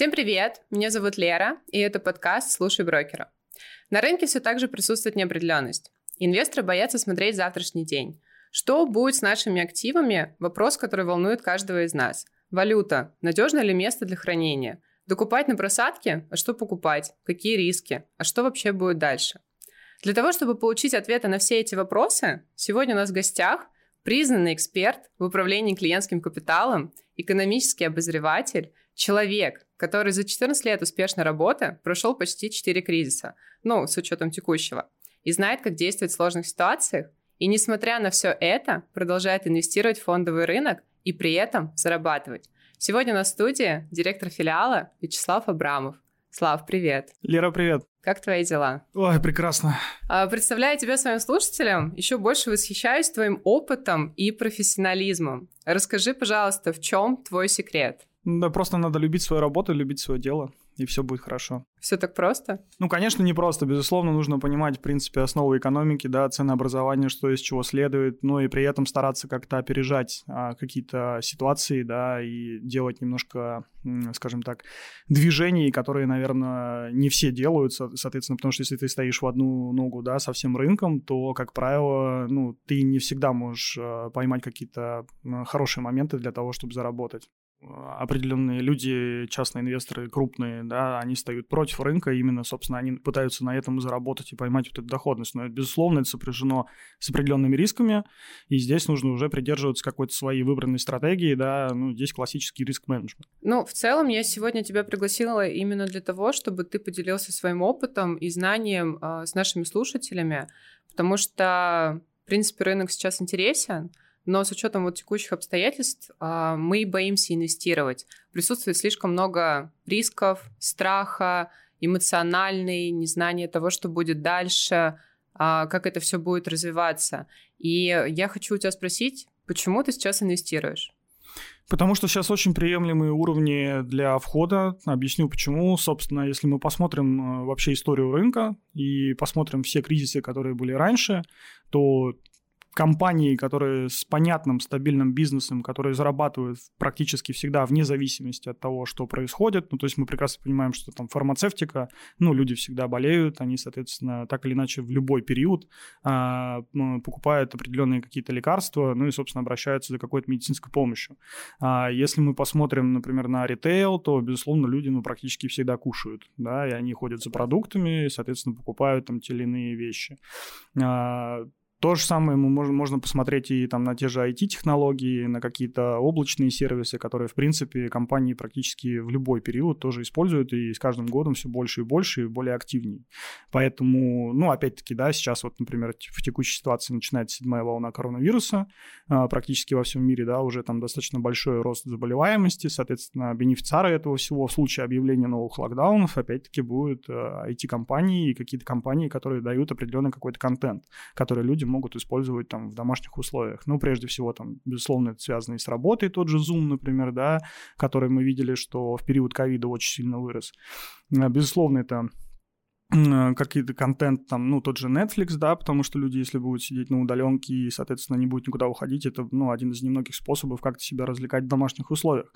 Всем привет! Меня зовут Лера, и это подкаст «Слушай брокера». На рынке все так же присутствует неопределенность. Инвесторы боятся смотреть завтрашний день. Что будет с нашими активами? Вопрос, который волнует каждого из нас. Валюта. Надежное ли место для хранения? Докупать на просадке? А что покупать? Какие риски? А что вообще будет дальше? Для того, чтобы получить ответы на все эти вопросы, сегодня у нас в гостях признанный эксперт в управлении клиентским капиталом, экономический обозреватель, человек, который за 14 лет успешной работы прошел почти 4 кризиса, ну, с учетом текущего, и знает, как действовать в сложных ситуациях, и, несмотря на все это, продолжает инвестировать в фондовый рынок и при этом зарабатывать. Сегодня на студии директор филиала Вячеслав Абрамов. Слав, привет. Лера, привет. Как твои дела? Ой, прекрасно. А, представляю тебя своим слушателям, еще больше восхищаюсь твоим опытом и профессионализмом. Расскажи, пожалуйста, в чем твой секрет? Да, просто надо любить свою работу, любить свое дело, и все будет хорошо. Все так просто? Ну, конечно, не просто. Безусловно, нужно понимать, в принципе, основы экономики, да, ценообразование, что из чего следует, но и при этом стараться как-то опережать а, какие-то ситуации, да, и делать немножко, скажем так, движений, которые, наверное, не все делают, соответственно, потому что если ты стоишь в одну ногу, да, со всем рынком, то, как правило, ну, ты не всегда можешь а, поймать какие-то хорошие моменты для того, чтобы заработать определенные люди, частные инвесторы, крупные, да, они стоят против рынка, именно, собственно, они пытаются на этом заработать и поймать вот эту доходность. Но, безусловно, это сопряжено с определенными рисками, и здесь нужно уже придерживаться какой-то своей выбранной стратегии, да, ну, здесь классический риск-менеджмент. Ну, в целом, я сегодня тебя пригласила именно для того, чтобы ты поделился своим опытом и знанием э, с нашими слушателями, потому что, в принципе, рынок сейчас интересен, но с учетом вот текущих обстоятельств а, мы боимся инвестировать. Присутствует слишком много рисков, страха, эмоциональный, незнание того, что будет дальше, а, как это все будет развиваться. И я хочу у тебя спросить, почему ты сейчас инвестируешь? Потому что сейчас очень приемлемые уровни для входа. Объясню почему. Собственно, если мы посмотрим э, вообще историю рынка и посмотрим все кризисы, которые были раньше, то компании, которые с понятным стабильным бизнесом, которые зарабатывают практически всегда вне зависимости от того, что происходит. Ну, то есть мы прекрасно понимаем, что там фармацевтика, ну, люди всегда болеют, они, соответственно, так или иначе в любой период а, покупают определенные какие-то лекарства, ну и, собственно, обращаются за какой-то медицинской помощью. А, если мы посмотрим, например, на ритейл, то, безусловно, люди, ну, практически всегда кушают, да, и они ходят за продуктами, и, соответственно, покупают там те или иные вещи. А, то же самое мы можем, можно посмотреть и там на те же IT-технологии, на какие-то облачные сервисы, которые, в принципе, компании практически в любой период тоже используют, и с каждым годом все больше и больше, и более активнее. Поэтому, ну, опять-таки, да, сейчас вот, например, в текущей ситуации начинается седьмая волна коронавируса, а, практически во всем мире, да, уже там достаточно большой рост заболеваемости, соответственно, бенефициары этого всего в случае объявления новых локдаунов, опять-таки, будут IT-компании а, и какие-то компании, которые дают определенный какой-то контент, который люди могут использовать там в домашних условиях. Ну, прежде всего, там, безусловно, это связано и с работой, тот же Zoom, например, да, который мы видели, что в период ковида очень сильно вырос. А, безусловно, это какие-то контент, там, ну, тот же Netflix, да, потому что люди, если будут сидеть на удаленке и, соответственно, не будут никуда уходить, это, ну, один из немногих способов как-то себя развлекать в домашних условиях.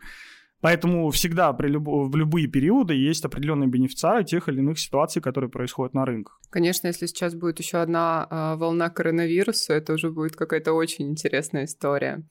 Поэтому всегда при люб... в любые периоды есть определенные бенефициары тех или иных ситуаций, которые происходят на рынках. Конечно, если сейчас будет еще одна э, волна коронавируса, это уже будет какая-то очень интересная история.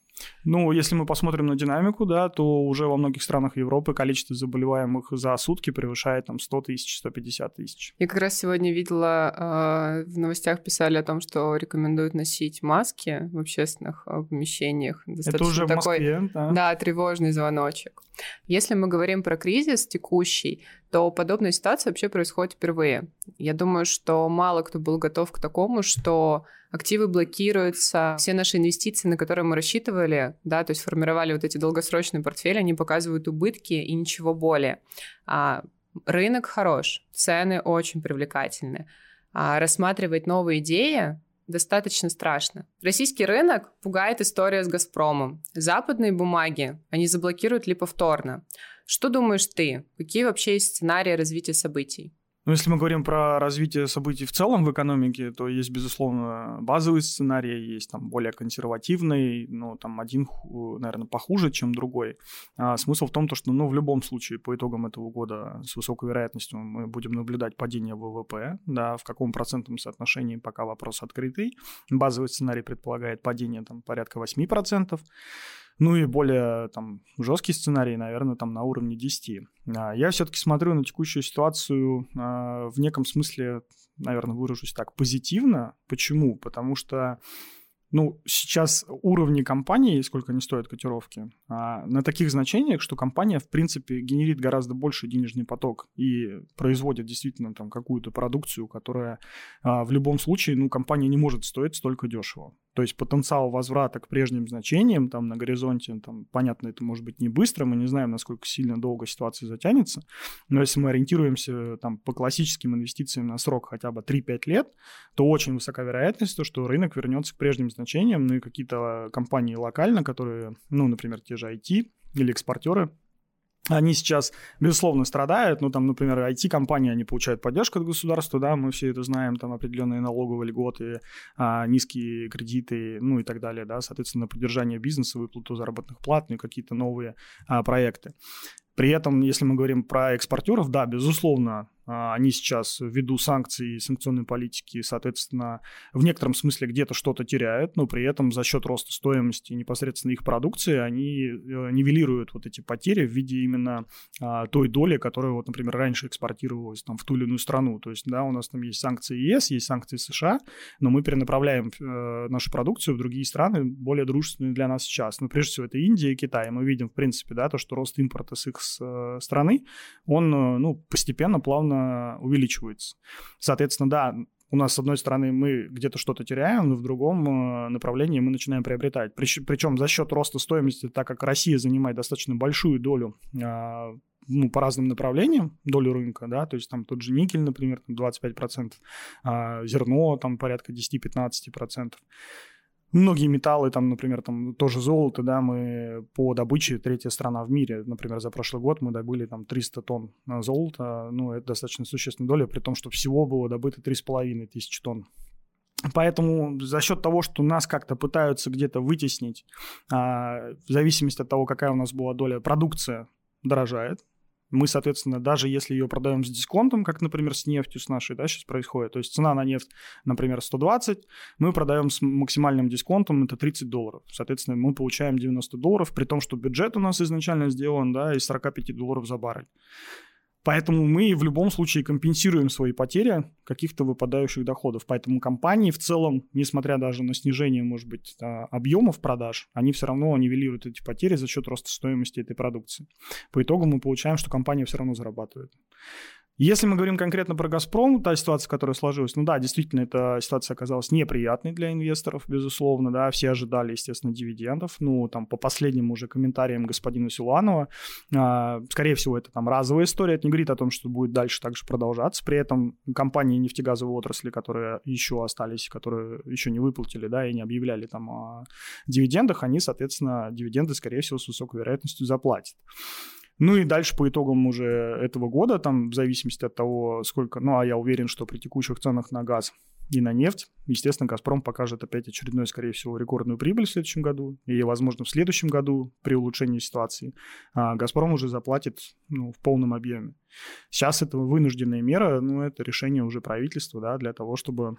Ну, если мы посмотрим на динамику, да, то уже во многих странах Европы количество заболеваемых за сутки превышает там 100 тысяч, 150 тысяч. Я как раз сегодня видела, э, в новостях писали о том, что рекомендуют носить маски в общественных э, помещениях. Достаточно Это уже такой, в Москве, да. Да, тревожный звоночек. Если мы говорим про кризис текущий, то подобная ситуация вообще происходит впервые. Я думаю, что мало кто был готов к такому, что активы блокируются, все наши инвестиции, на которые мы рассчитывали, да, то есть формировали вот эти долгосрочные портфели, они показывают убытки и ничего более. А, рынок хорош, цены очень привлекательны. А рассматривать новые идеи достаточно страшно. Российский рынок пугает история с «Газпромом». Западные бумаги они заблокируют ли повторно. Что думаешь ты? Какие вообще есть сценарии развития событий? Ну, если мы говорим про развитие событий в целом в экономике, то есть, безусловно, базовый сценарий, есть там более консервативный, ну, там один, наверное, похуже, чем другой. А смысл в том, то, что, ну, в любом случае, по итогам этого года с высокой вероятностью мы будем наблюдать падение ВВП, да, в каком процентном соотношении пока вопрос открытый. Базовый сценарий предполагает падение там порядка 8%. Ну и более там жесткий сценарий, наверное, там на уровне 10. А, я все-таки смотрю на текущую ситуацию а, в неком смысле, наверное, выражусь так, позитивно. Почему? Потому что ну, сейчас уровни компании, сколько они стоят котировки, а, на таких значениях, что компания, в принципе, генерит гораздо больше денежный поток и производит действительно там какую-то продукцию, которая в любом случае, ну, компания не может стоить столько дешево. То есть потенциал возврата к прежним значениям там на горизонте, там, понятно, это может быть не быстро, мы не знаем, насколько сильно долго ситуация затянется, но если мы ориентируемся там по классическим инвестициям на срок хотя бы 3-5 лет, то очень высока вероятность, то, что рынок вернется к прежним значениям, ну и какие-то компании локально, которые, ну, например, те же IT или экспортеры, они сейчас, безусловно, страдают. Ну, там, например, IT-компании, они получают поддержку от государства, да, мы все это знаем, там определенные налоговые льготы, а, низкие кредиты, ну и так далее, да, соответственно, поддержание бизнеса, выплату заработных плат, ну и какие-то новые а, проекты. При этом, если мы говорим про экспортеров, да, безусловно, а, они сейчас ввиду санкций и санкционной политики, соответственно, в некотором смысле где-то что-то теряют, но при этом за счет роста стоимости непосредственно их продукции они э, нивелируют вот эти потери в виде именно а, той доли, которая, вот, например, раньше экспортировалась там, в ту или иную страну. То есть, да, у нас там есть санкции ЕС, есть санкции США, но мы перенаправляем э, нашу продукцию в другие страны, более дружественные для нас сейчас. Но прежде всего это Индия и Китай. Мы видим, в принципе, да, то, что рост импорта с их э, страны, он ну, постепенно, плавно увеличивается. Соответственно, да, у нас, с одной стороны, мы где-то что-то теряем, но в другом э, направлении мы начинаем приобретать. Причем за счет роста стоимости, так как Россия занимает достаточно большую долю а, ну, по разным направлениям, долю рынка, да, то есть там тот же никель, например, 25%, а зерно там порядка 10-15%. Многие металлы, там, например, там тоже золото, да, мы по добыче третья страна в мире. Например, за прошлый год мы добыли там 300 тонн золота, ну, это достаточно существенная доля, при том, что всего было добыто 3,5 тысячи тонн. Поэтому за счет того, что нас как-то пытаются где-то вытеснить, а, в зависимости от того, какая у нас была доля, продукция дорожает, мы, соответственно, даже если ее продаем с дисконтом, как, например, с нефтью с нашей, да, сейчас происходит, то есть цена на нефть, например, 120, мы продаем с максимальным дисконтом, это 30 долларов. Соответственно, мы получаем 90 долларов, при том, что бюджет у нас изначально сделан, да, из 45 долларов за баррель. Поэтому мы в любом случае компенсируем свои потери каких-то выпадающих доходов. Поэтому компании в целом, несмотря даже на снижение, может быть, объемов продаж, они все равно нивелируют эти потери за счет роста стоимости этой продукции. По итогу мы получаем, что компания все равно зарабатывает. Если мы говорим конкретно про «Газпром», та ситуация, которая сложилась, ну да, действительно, эта ситуация оказалась неприятной для инвесторов, безусловно, да, все ожидали, естественно, дивидендов, ну, там, по последним уже комментариям господина Силуанова, э, скорее всего, это там разовая история, это не говорит о том, что будет дальше также продолжаться, при этом компании нефтегазовой отрасли, которые еще остались, которые еще не выплатили, да, и не объявляли там о дивидендах, они, соответственно, дивиденды, скорее всего, с высокой вероятностью заплатят. Ну и дальше по итогам уже этого года, там в зависимости от того, сколько, ну а я уверен, что при текущих ценах на газ и на нефть, естественно, «Газпром» покажет опять очередную, скорее всего, рекордную прибыль в следующем году, и, возможно, в следующем году при улучшении ситуации а «Газпром» уже заплатит ну, в полном объеме. Сейчас это вынужденная мера, ну, это решение уже правительства, да, для того, чтобы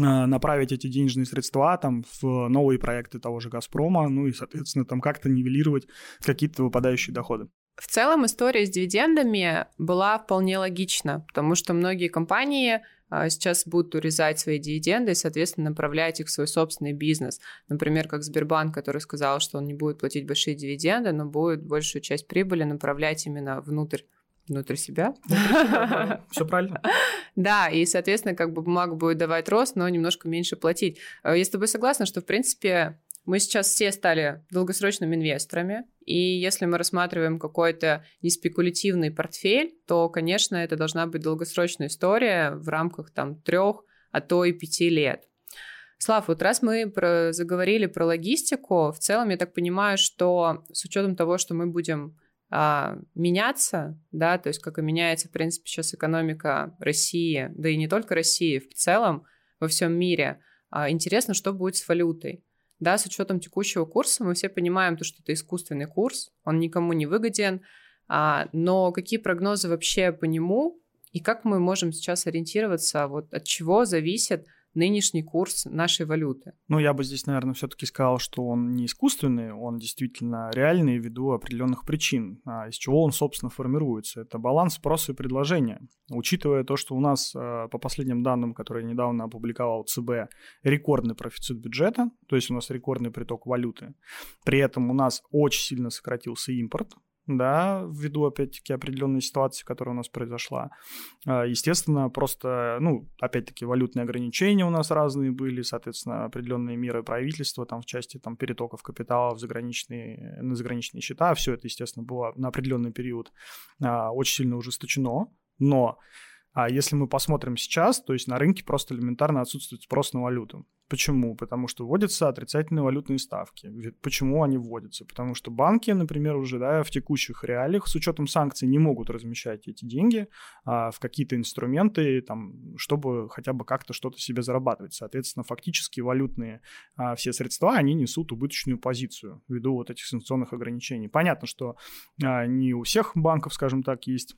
а, направить эти денежные средства там в новые проекты того же «Газпрома», ну и, соответственно, там как-то нивелировать какие-то выпадающие доходы. В целом история с дивидендами была вполне логична, потому что многие компании а, сейчас будут урезать свои дивиденды и, соответственно, направлять их в свой собственный бизнес. Например, как Сбербанк, который сказал, что он не будет платить большие дивиденды, но будет большую часть прибыли направлять именно внутрь внутрь себя. Все правильно. Да, и, соответственно, как бы бумага будет давать рост, но немножко меньше платить. А, я с тобой согласна, что, в принципе, мы сейчас все стали долгосрочными инвесторами, и если мы рассматриваем какой-то неспекулятивный портфель, то, конечно, это должна быть долгосрочная история в рамках там трех, а то и пяти лет. Слав, вот раз мы про, заговорили про логистику, в целом я так понимаю, что с учетом того, что мы будем а, меняться, да, то есть как и меняется, в принципе, сейчас экономика России, да и не только России, в целом во всем мире. А, интересно, что будет с валютой. Да, с учетом текущего курса. Мы все понимаем, то, что это искусственный курс, он никому не выгоден, а, но какие прогнозы вообще по нему и как мы можем сейчас ориентироваться, вот от чего зависит нынешний курс нашей валюты? Ну, я бы здесь, наверное, все-таки сказал, что он не искусственный, он действительно реальный ввиду определенных причин, а из чего он, собственно, формируется. Это баланс спроса и предложения. Учитывая то, что у нас, э, по последним данным, которые недавно опубликовал ЦБ, рекордный профицит бюджета, то есть у нас рекордный приток валюты, при этом у нас очень сильно сократился импорт, да, ввиду, опять-таки, определенной ситуации, которая у нас произошла. А, естественно, просто, ну, опять-таки, валютные ограничения у нас разные были, соответственно, определенные меры правительства там в части там перетоков капитала в заграничные, на заграничные счета, все это, естественно, было на определенный период а, очень сильно ужесточено, но а если мы посмотрим сейчас, то есть на рынке просто элементарно отсутствует спрос на валюту. Почему? Потому что вводятся отрицательные валютные ставки. Почему они вводятся? Потому что банки, например, уже да, в текущих реалиях с учетом санкций не могут размещать эти деньги а, в какие-то инструменты, там, чтобы хотя бы как-то что-то себе зарабатывать. Соответственно, фактически валютные а, все средства, они несут убыточную позицию ввиду вот этих санкционных ограничений. Понятно, что а, не у всех банков, скажем так, есть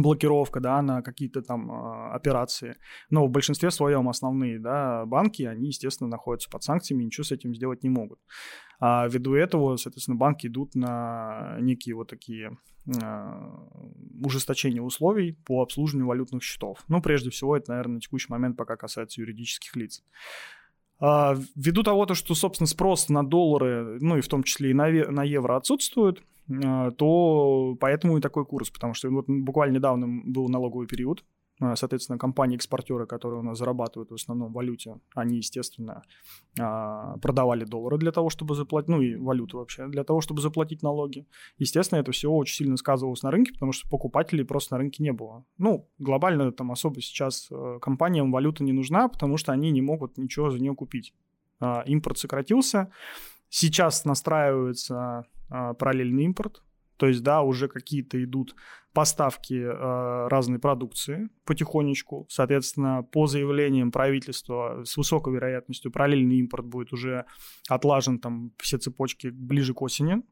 блокировка, да, на какие-то там э, операции. Но в большинстве своем основные, да, банки, они, естественно, находятся под санкциями, ничего с этим сделать не могут. А ввиду этого, соответственно, банки идут на некие вот такие э, ужесточения условий по обслуживанию валютных счетов. Ну, прежде всего, это, наверное, на текущий момент пока касается юридических лиц. А, ввиду того, что, собственно, спрос на доллары, ну и в том числе и на, на евро отсутствует, а, то поэтому и такой курс, потому что вот буквально недавно был налоговый период, соответственно, компании-экспортеры, которые у нас зарабатывают в основном в валюте, они, естественно, а, продавали доллары для того, чтобы заплатить, ну и валюту вообще, для того, чтобы заплатить налоги. Естественно, это все очень сильно сказывалось на рынке, потому что покупателей просто на рынке не было. Ну, глобально там особо сейчас э, компаниям валюта не нужна, потому что они не могут ничего за нее купить. Импорт сократился, сейчас настраивается параллельный импорт, то есть, да, уже какие-то идут поставки э, разной продукции потихонечку. Соответственно, по заявлениям правительства с высокой вероятностью параллельный импорт будет уже отлажен там все цепочки ближе к осени.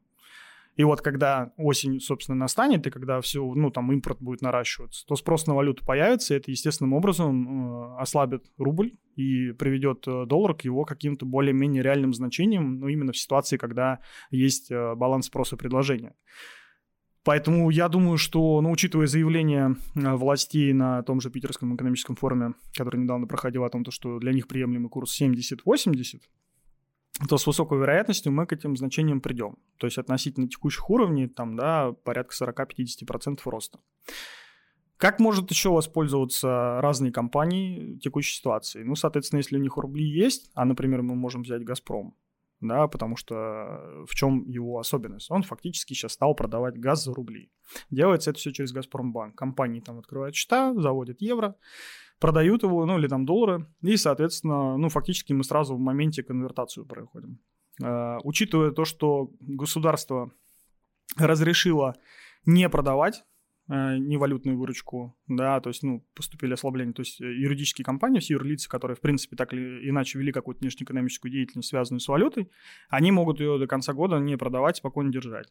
И вот когда осень, собственно, настанет, и когда все, ну, там, импорт будет наращиваться, то спрос на валюту появится, и это естественным образом э, ослабит рубль и приведет э, доллар к его каким-то более-менее реальным значениям, ну, именно в ситуации, когда есть э, баланс спроса и предложения. Поэтому я думаю, что, ну, учитывая заявление э, властей на том же Питерском экономическом форуме, который недавно проходил о том, что для них приемлемый курс 70-80, то с высокой вероятностью мы к этим значениям придем. То есть относительно текущих уровней, там, да, порядка 40-50% роста. Как может еще воспользоваться разные компании текущей ситуации? Ну, соответственно, если у них рубли есть, а, например, мы можем взять «Газпром», да, потому что в чем его особенность? Он фактически сейчас стал продавать газ за рубли. Делается это все через «Газпромбанк». Компании там открывают счета, заводят евро, продают его, ну или там доллары, и, соответственно, ну фактически мы сразу в моменте конвертацию проходим. Э, учитывая то, что государство разрешило не продавать э, невалютную выручку, да, то есть, ну, поступили ослабления, то есть э, юридические компании, все юрлицы, которые, в принципе, так или иначе вели какую-то внешнеэкономическую деятельность, связанную с валютой, они могут ее до конца года не продавать, спокойно держать.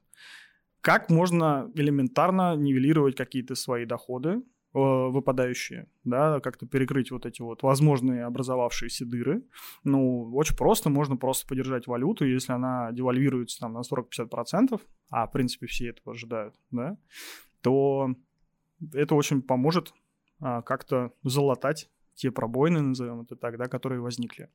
Как можно элементарно нивелировать какие-то свои доходы, Э, выпадающие, да, как-то перекрыть вот эти вот возможные образовавшиеся дыры. Ну, очень просто, можно просто подержать валюту, если она девальвируется там на 40-50%, а в принципе все этого ожидают, да, то это очень поможет а, как-то залатать те пробоины, назовем это так, да, которые возникли.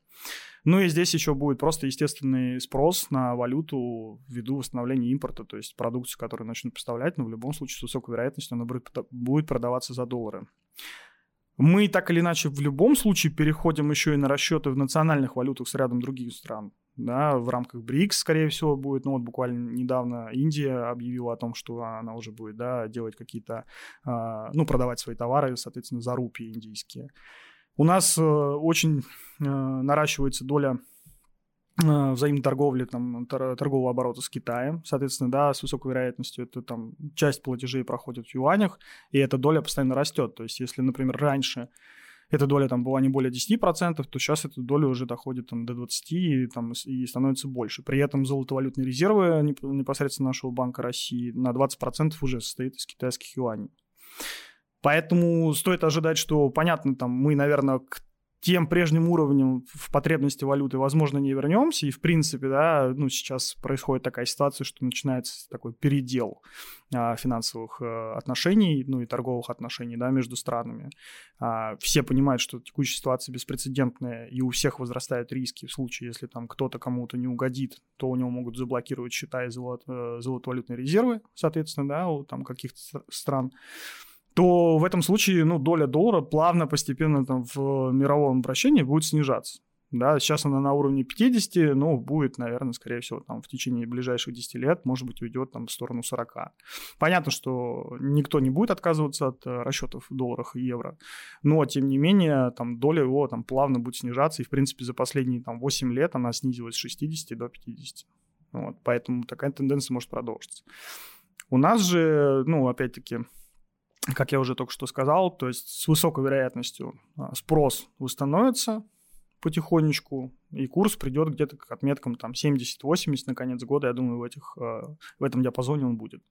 Ну и здесь еще будет просто естественный спрос на валюту ввиду восстановления импорта, то есть продукцию, которую начнут поставлять, но в любом случае с высокой вероятностью она будет продаваться за доллары. Мы так или иначе в любом случае переходим еще и на расчеты в национальных валютах с рядом других стран. Да, в рамках БРИКС, скорее всего, будет. Ну, вот буквально недавно Индия объявила о том, что она уже будет да, делать какие-то, э, ну, продавать свои товары, соответственно, за рупии индийские. У нас э, очень э, наращивается доля э, взаимной торговли, там, торгового оборота с Китаем. Соответственно, да, с высокой вероятностью это там часть платежей проходит в юанях, и эта доля постоянно растет. То есть, если, например, раньше эта доля там была не более 10%, то сейчас эта доля уже доходит там, до 20% и, там, и становится больше. При этом золотовалютные резервы непосредственно нашего Банка России на 20% уже состоит из китайских юаней. Поэтому стоит ожидать, что, понятно, там мы, наверное, к тем прежним уровнем в потребности валюты, возможно, не вернемся. И, в принципе, да, ну, сейчас происходит такая ситуация, что начинается такой передел а, финансовых а, отношений, ну, и торговых отношений, да, между странами. А, все понимают, что текущая ситуация беспрецедентная, и у всех возрастают риски в случае, если там кто-то кому-то не угодит, то у него могут заблокировать счета и золот, э, золотовалютные резервы, соответственно, да, у там каких-то стран то в этом случае ну, доля доллара плавно, постепенно там, в мировом обращении будет снижаться. Да, сейчас она на уровне 50, ну, будет, наверное, скорее всего, там, в течение ближайших 10 лет, может быть, уйдет там в сторону 40. Понятно, что никто не будет отказываться от э, расчетов в долларах и евро, но, тем не менее, там, доля его там плавно будет снижаться, и, в принципе, за последние там 8 лет она снизилась с 60 до 50. Вот, поэтому такая тенденция может продолжиться. У нас же, ну, опять-таки, как я уже только что сказал, то есть с высокой вероятностью а, спрос восстановится потихонечку, и курс придет где-то к отметкам там 70-80 на конец года, я думаю, в, этих, а, в этом диапазоне он будет.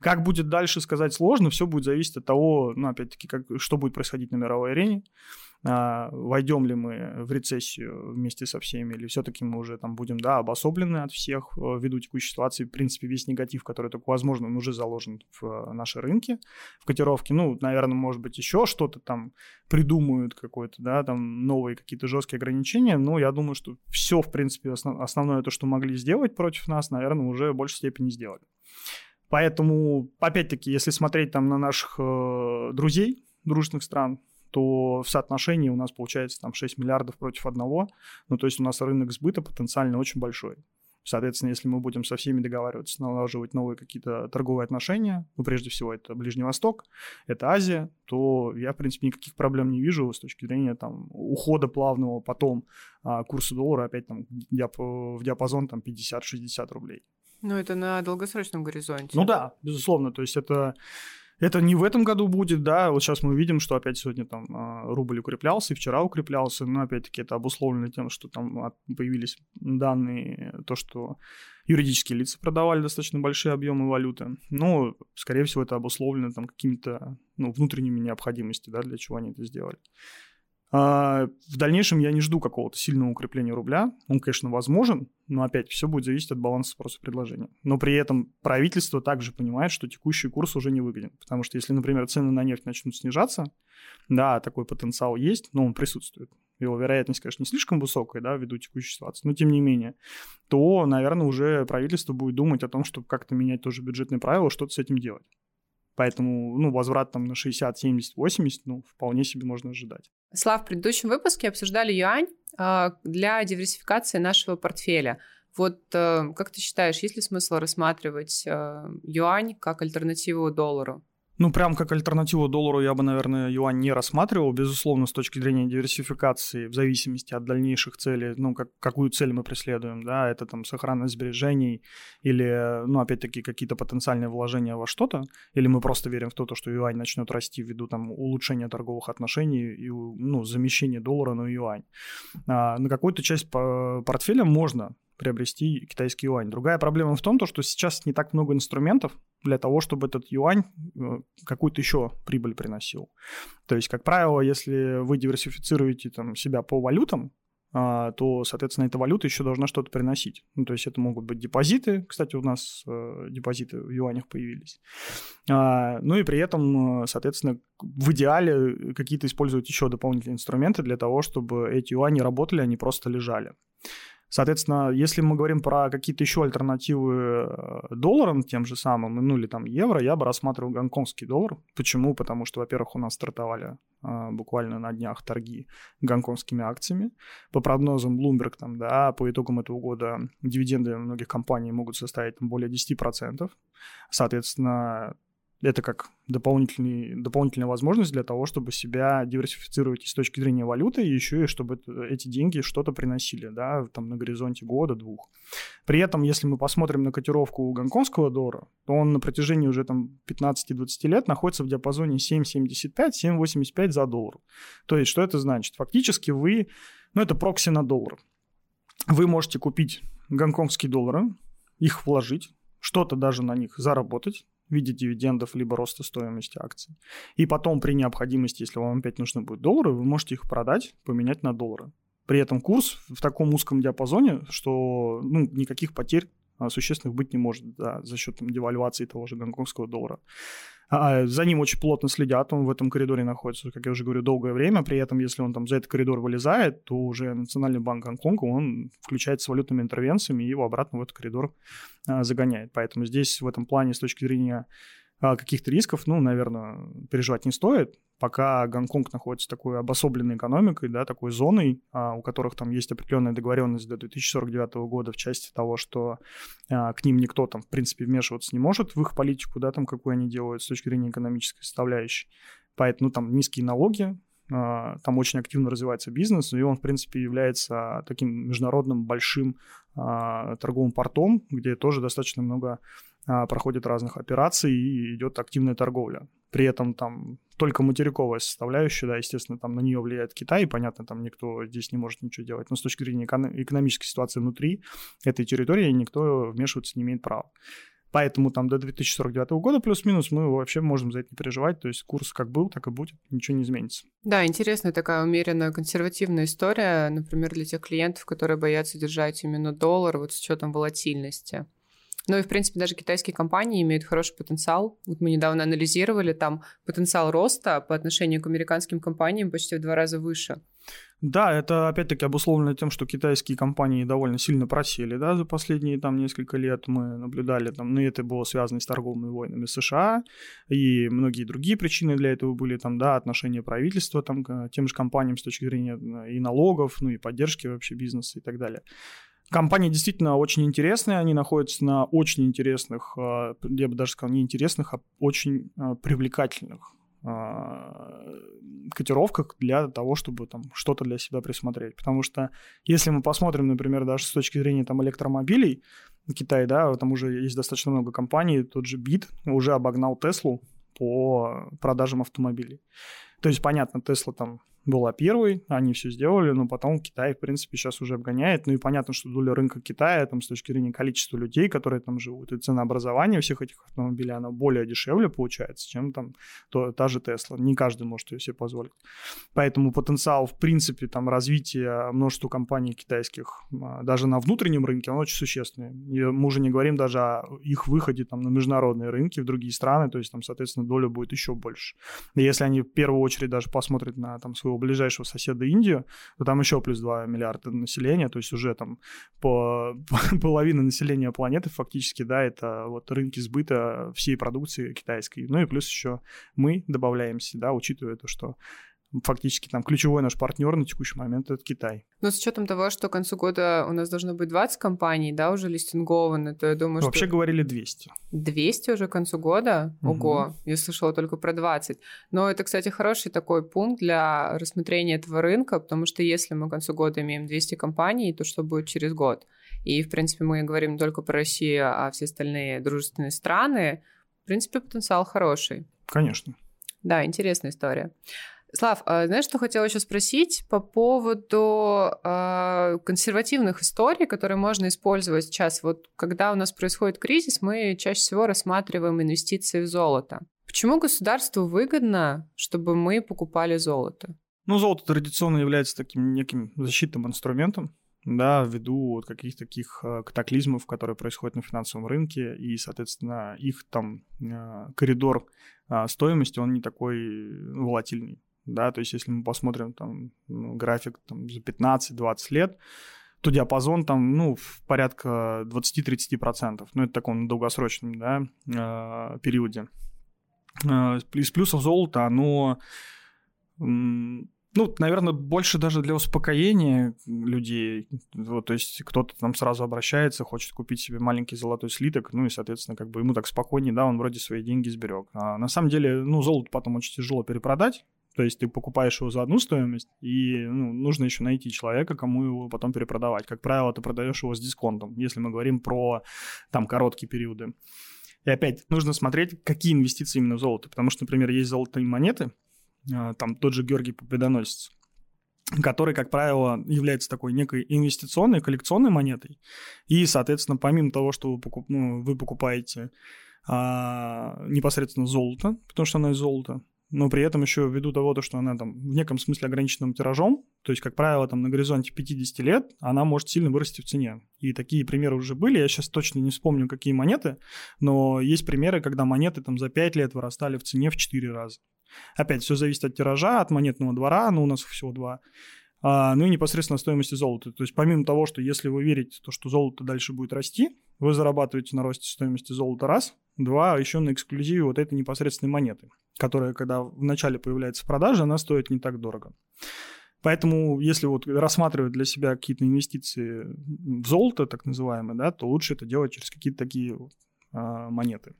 Как будет дальше сказать сложно, все будет зависеть от того, ну, опять-таки, как, что будет происходить на мировой арене, войдем ли мы в рецессию вместе со всеми, или все-таки мы уже там будем, да, обособлены от всех э, ввиду текущей ситуации. В принципе, весь негатив, который только возможно, он уже заложен в э, наши рынки, в котировке. Ну, наверное, может быть, еще что-то там придумают, какое-то, да, там новые какие-то жесткие ограничения. Но я думаю, что все, в принципе, основ- основное то, что могли сделать против нас, наверное, уже в большей степени сделали. Поэтому, опять-таки, если смотреть там на наших э, друзей, дружных стран, то в соотношении у нас получается там 6 миллиардов против одного. Ну, то есть у нас рынок сбыта потенциально очень большой. Соответственно, если мы будем со всеми договариваться, налаживать новые какие-то торговые отношения, ну, прежде всего, это Ближний Восток, это Азия, то я, в принципе, никаких проблем не вижу с точки зрения там ухода плавного потом а, курса доллара опять там в диапазон там 50-60 рублей. Ну, это на долгосрочном горизонте. Ну да, безусловно. То есть это это не в этом году будет, да, вот сейчас мы видим, что опять сегодня там а, рубль укреплялся, и вчера укреплялся, но опять-таки это обусловлено тем, что там появились данные, то, что юридические лица продавали достаточно большие объемы валюты. Но, скорее всего, это обусловлено там какими-то ну, внутренними необходимостями, да, для чего они это сделали. А, в дальнейшем я не жду какого-то сильного укрепления рубля. Он, конечно, возможен, но опять все будет зависеть от баланса спроса и предложения. Но при этом правительство также понимает, что текущий курс уже не выгоден. Потому что если, например, цены на нефть начнут снижаться, да, такой потенциал есть, но он присутствует. Его вероятность, конечно, не слишком высокая, да, ввиду текущей ситуации, но тем не менее, то, наверное, уже правительство будет думать о том, чтобы как-то менять тоже бюджетные правила, что-то с этим делать. Поэтому, ну, возврат там на 60, 70, 80, ну, вполне себе можно ожидать. Слав, в предыдущем выпуске обсуждали юань э, для диверсификации нашего портфеля. Вот э, как ты считаешь, есть ли смысл рассматривать э, юань как альтернативу доллару? Ну, прям как альтернативу доллару я бы, наверное, юань не рассматривал. Безусловно, с точки зрения диверсификации, в зависимости от дальнейших целей, ну, как, какую цель мы преследуем, да, это там сохранность сбережений или, ну, опять-таки, какие-то потенциальные вложения во что-то, или мы просто верим в то, что юань начнет расти ввиду там улучшения торговых отношений и, ну, замещения доллара на юань. А, на какую-то часть портфеля можно приобрести китайский юань. Другая проблема в том, что сейчас не так много инструментов для того, чтобы этот юань э, какую-то еще прибыль приносил. То есть, как правило, если вы диверсифицируете там, себя по валютам, а, то, соответственно, эта валюта еще должна что-то приносить. Ну, то есть это могут быть депозиты. Кстати, у нас э, депозиты в юанях появились. А, ну и при этом, э, соответственно, в идеале какие-то использовать еще дополнительные инструменты для того, чтобы эти юани работали, а не просто лежали. Соответственно, если мы говорим про какие-то еще альтернативы э, долларам тем же самым, ну или там евро, я бы рассматривал гонконгский доллар. Почему? Потому что, во-первых, у нас стартовали а, буквально на днях торги гонконгскими акциями. По прогнозам Bloomberg, там, да, по итогам этого года дивиденды многих компаний могут составить там, более 10%. Соответственно, это как дополнительный, дополнительная возможность для того, чтобы себя диверсифицировать и с точки зрения валюты, и еще и чтобы эти деньги что-то приносили, да, там на горизонте года-двух. При этом, если мы посмотрим на котировку гонконгского доллара, то он на протяжении уже там 15-20 лет находится в диапазоне 7,75, 7,85 за доллар. То есть, что это значит? Фактически вы, ну, это прокси на доллар. Вы можете купить гонконгские доллары, их вложить, что-то даже на них заработать, в виде дивидендов либо роста стоимости акций. И потом при необходимости, если вам опять нужны будут доллары, вы можете их продать, поменять на доллары. При этом курс в таком узком диапазоне, что ну, никаких потерь а, существенных быть не может да, за счет там, девальвации того же гонконгского доллара. А, за ним очень плотно следят, он в этом коридоре находится, как я уже говорю, долгое время. При этом, если он там за этот коридор вылезает, то уже Национальный банк Гонконга, он включается валютными интервенциями и его обратно в этот коридор а, загоняет. Поэтому здесь в этом плане с точки зрения а, каких-то рисков, ну, наверное, переживать не стоит. Пока Гонконг находится такой обособленной экономикой, да, такой зоной, а, у которых там есть определенная договоренность до 2049 года в части того, что а, к ним никто там, в принципе, вмешиваться не может в их политику, да, там, какую они делают с точки зрения экономической составляющей. Поэтому ну, там низкие налоги, там очень активно развивается бизнес, и он, в принципе, является таким международным большим торговым портом, где тоже достаточно много а, проходит разных операций и идет активная торговля. При этом там только материковая составляющая, да, естественно, там на нее влияет Китай, и, понятно, там никто здесь не может ничего делать. Но с точки зрения экономической ситуации внутри этой территории никто вмешиваться не имеет права. Поэтому там до 2049 года плюс-минус мы вообще можем за это не переживать. То есть курс как был, так и будет, ничего не изменится. Да, интересная такая умеренно консервативная история, например, для тех клиентов, которые боятся держать именно доллар вот с учетом волатильности. Ну и, в принципе, даже китайские компании имеют хороший потенциал. Вот мы недавно анализировали, там потенциал роста по отношению к американским компаниям почти в два раза выше. Да, это опять-таки обусловлено тем, что китайские компании довольно сильно просели, да, за последние там несколько лет мы наблюдали там, ну это было связано с торговыми войнами США и многие другие причины для этого были там, да, отношения правительства там к тем же компаниям с точки зрения э, и налогов, ну и поддержки вообще бизнеса и так далее. Компании действительно очень интересные, они находятся на очень интересных, а, я бы даже сказал, не интересных, а очень а, привлекательных котировках для того, чтобы там что-то для себя присмотреть. Потому что если мы посмотрим, например, даже с точки зрения там электромобилей, в Китае, да, там уже есть достаточно много компаний, тот же Бит уже обогнал Теслу по продажам автомобилей. То есть, понятно, Тесла там была первой, они все сделали, но потом Китай, в принципе, сейчас уже обгоняет. Ну и понятно, что доля рынка Китая, там, с точки зрения количества людей, которые там живут, и ценообразование всех этих автомобилей, она более дешевле получается, чем там то, та же Тесла. Не каждый может ее себе позволить. Поэтому потенциал, в принципе, там, развития множества компаний китайских а, даже на внутреннем рынке, он очень существенный. И мы уже не говорим даже о их выходе там на международные рынки, в другие страны, то есть там, соответственно, доля будет еще больше. И если они в первую очередь даже посмотрят на там своего ближайшего соседа Индию, то там еще плюс 2 миллиарда населения, то есть уже там по, по половина населения планеты фактически, да, это вот рынки сбыта всей продукции китайской. Ну и плюс еще мы добавляемся, да, учитывая то, что фактически там ключевой наш партнер на текущий момент это Китай. Но с учетом того, что к концу года у нас должно быть 20 компаний, да, уже листингованы, то я думаю, Вообще что... говорили 200. 200 уже к концу года? Угу. Ого, я слышала только про 20. Но это, кстати, хороший такой пункт для рассмотрения этого рынка, потому что если мы к концу года имеем 200 компаний, то что будет через год? И, в принципе, мы говорим не только про Россию, а все остальные дружественные страны. В принципе, потенциал хороший. Конечно. Да, интересная история. Слав, а знаешь, что хотела еще спросить по поводу э, консервативных историй, которые можно использовать сейчас. Вот когда у нас происходит кризис, мы чаще всего рассматриваем инвестиции в золото. Почему государству выгодно, чтобы мы покупали золото? Ну, золото традиционно является таким неким защитным инструментом, да, ввиду вот каких-то таких э, катаклизмов, которые происходят на финансовом рынке, и, соответственно, их там э, коридор э, стоимости, он не такой волатильный да, то есть если мы посмотрим там ну, график там, за 15-20 лет, то диапазон там, ну, в порядка 20-30%. Ну, это в таком долгосрочном, да, э, периоде. Э, из плюсов золота, оно Ну, наверное, больше даже для успокоения людей. Вот, то есть кто-то там сразу обращается, хочет купить себе маленький золотой слиток, ну и, соответственно, как бы ему так спокойнее, да, он вроде свои деньги сберег. А на самом деле, ну, золото потом очень тяжело перепродать, то есть ты покупаешь его за одну стоимость, и ну, нужно еще найти человека, кому его потом перепродавать. Как правило, ты продаешь его с дисконтом, если мы говорим про там короткие периоды. И опять нужно смотреть, какие инвестиции именно в золото. Потому что, например, есть золотые монеты, а, там тот же Георгий Победоносец, который, как правило, является такой некой инвестиционной, коллекционной монетой. И, соответственно, помимо того, что вы, покуп, ну, вы покупаете а, непосредственно золото, потому что оно из золота, но при этом еще ввиду того, то, что она там в неком смысле ограниченным тиражом, то есть, как правило, там на горизонте 50 лет, она может сильно вырасти в цене. И такие примеры уже были, я сейчас точно не вспомню, какие монеты, но есть примеры, когда монеты там за 5 лет вырастали в цене в 4 раза. Опять, все зависит от тиража, от монетного двора, но у нас всего два. А, ну и непосредственно стоимости золота. То есть помимо того, что если вы верите, то, что золото дальше будет расти, вы зарабатываете на росте стоимости золота раз, два, еще на эксклюзиве вот этой непосредственной монеты, которая, когда вначале появляется в продаже, она стоит не так дорого. Поэтому, если вот рассматривать для себя какие-то инвестиции в золото, так называемые, да, то лучше это делать через какие-то такие а, монеты.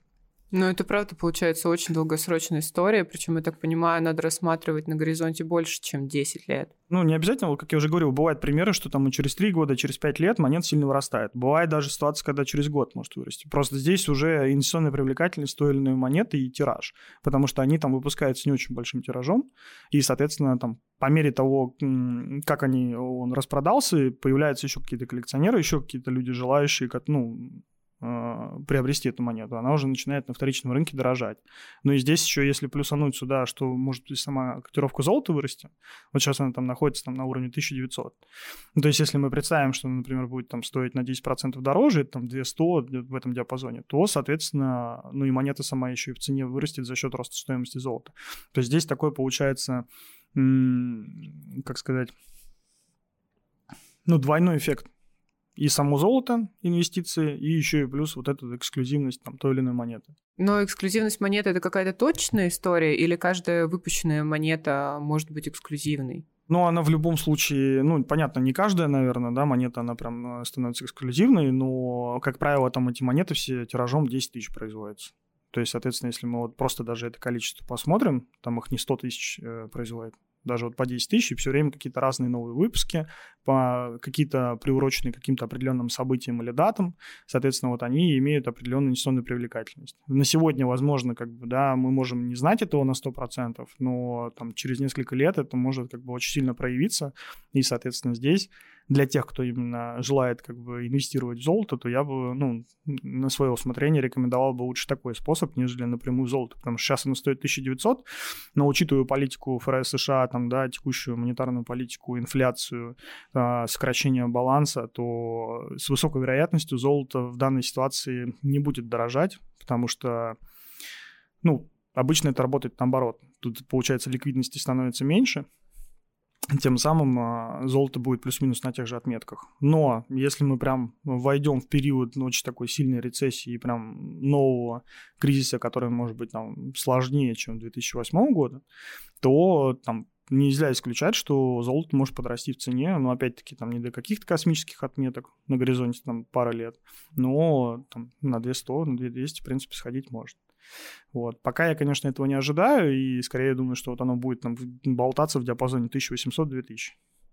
Ну, это правда получается очень долгосрочная история, причем, я так понимаю, надо рассматривать на горизонте больше, чем 10 лет. Ну, не обязательно, как я уже говорил, бывают примеры, что там через 3 года, через 5 лет монет сильно вырастает. Бывает даже ситуация, когда через год может вырасти. Просто здесь уже инвестиционная привлекательность той или иной монеты и тираж, потому что они там выпускаются не очень большим тиражом, и, соответственно, там по мере того, как они, он распродался, появляются еще какие-то коллекционеры, еще какие-то люди, желающие, ну, приобрести эту монету, она уже начинает на вторичном рынке дорожать. Ну и здесь еще, если плюсануть сюда, что может и сама котировка золота вырасти, вот сейчас она там находится там, на уровне 1900. Ну, то есть если мы представим, что, например, будет там стоить на 10% дороже, там 200 в этом диапазоне, то, соответственно, ну и монета сама еще и в цене вырастет за счет роста стоимости золота. То есть здесь такой получается, как сказать, ну, двойной эффект и само золото, инвестиции, и еще и плюс вот эту эксклюзивность там, той или иной монеты. Но эксклюзивность монеты это какая-то точная история, или каждая выпущенная монета может быть эксклюзивной? Ну, она в любом случае, ну, понятно, не каждая, наверное, да, монета, она прям э, становится эксклюзивной, но, как правило, там эти монеты все тиражом 10 тысяч производятся. То есть, соответственно, если мы вот просто даже это количество посмотрим, там их не 100 тысяч э, производит, даже вот по 10 тысяч, и все время какие-то разные новые выпуски, по какие-то приуроченные каким-то определенным событиям или датам, соответственно, вот они имеют определенную инвестиционную привлекательность. На сегодня, возможно, как бы, да, мы можем не знать этого на 100%, но там через несколько лет это может как бы очень сильно проявиться, и, соответственно, здесь для тех, кто именно желает как бы инвестировать в золото, то я бы, ну, на свое усмотрение рекомендовал бы лучше такой способ, нежели напрямую золото, потому что сейчас оно стоит 1900, но учитывая политику ФРС США, там, да, текущую монетарную политику, инфляцию, э, сокращение баланса, то с высокой вероятностью золото в данной ситуации не будет дорожать, потому что, ну, обычно это работает наоборот. Тут, получается, ликвидности становится меньше, тем самым а, золото будет плюс-минус на тех же отметках. Но если мы прям войдем в период ну, очень такой сильной рецессии и прям нового кризиса, который может быть там сложнее, чем 2008 года, то там нельзя исключать, что золото может подрасти в цене, но опять-таки там не до каких-то космических отметок на горизонте там пара лет, но там на 200, на 2200 в принципе сходить может. Вот. Пока я, конечно, этого не ожидаю, и скорее думаю, что вот оно будет там болтаться в диапазоне 1800-2000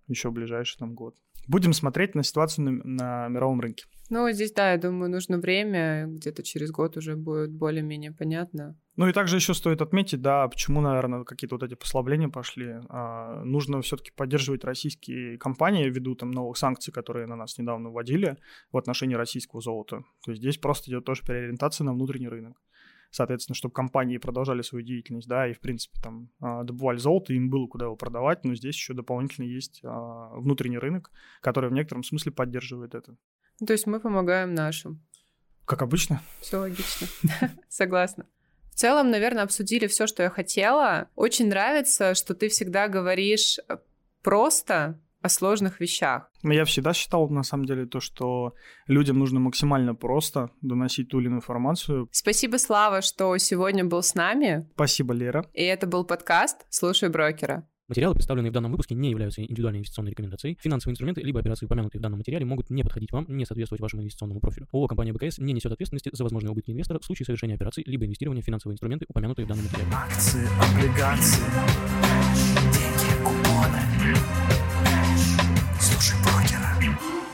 еще в ближайший там год. Будем смотреть на ситуацию на, на мировом рынке. Ну, здесь, да, я думаю, нужно время, где-то через год уже будет более-менее понятно. Ну и также еще стоит отметить, да, почему, наверное, какие-то вот эти послабления пошли. А, нужно все-таки поддерживать российские компании ввиду там новых санкций, которые на нас недавно вводили в отношении российского золота. То есть здесь просто идет тоже переориентация на внутренний рынок соответственно, чтобы компании продолжали свою деятельность, да, и, в принципе, там, а, добывали золото, им было куда его продавать, но здесь еще дополнительно есть а, внутренний рынок, который в некотором смысле поддерживает это. То есть мы помогаем нашим. Как обычно. Все логично. Согласна. В целом, наверное, обсудили все, что я хотела. Очень нравится, что ты всегда говоришь просто, о сложных вещах. Я всегда считал, на самом деле, то, что людям нужно максимально просто доносить ту или иную информацию. Спасибо, Слава, что сегодня был с нами. Спасибо, Лера. И это был подкаст «Слушай брокера». Материалы, представленные в данном выпуске, не являются индивидуальной инвестиционной рекомендацией. Финансовые инструменты либо операции, упомянутые в данном материале, могут не подходить вам, не соответствовать вашему инвестиционному профилю. ООО «Компания БКС» не несет ответственности за возможные убытки инвестора в случае совершения операций либо инвестирования в финансовые инструменты, упомянутые в данном материале. Акции, облигации, деньги, купоны. Слушай брокера.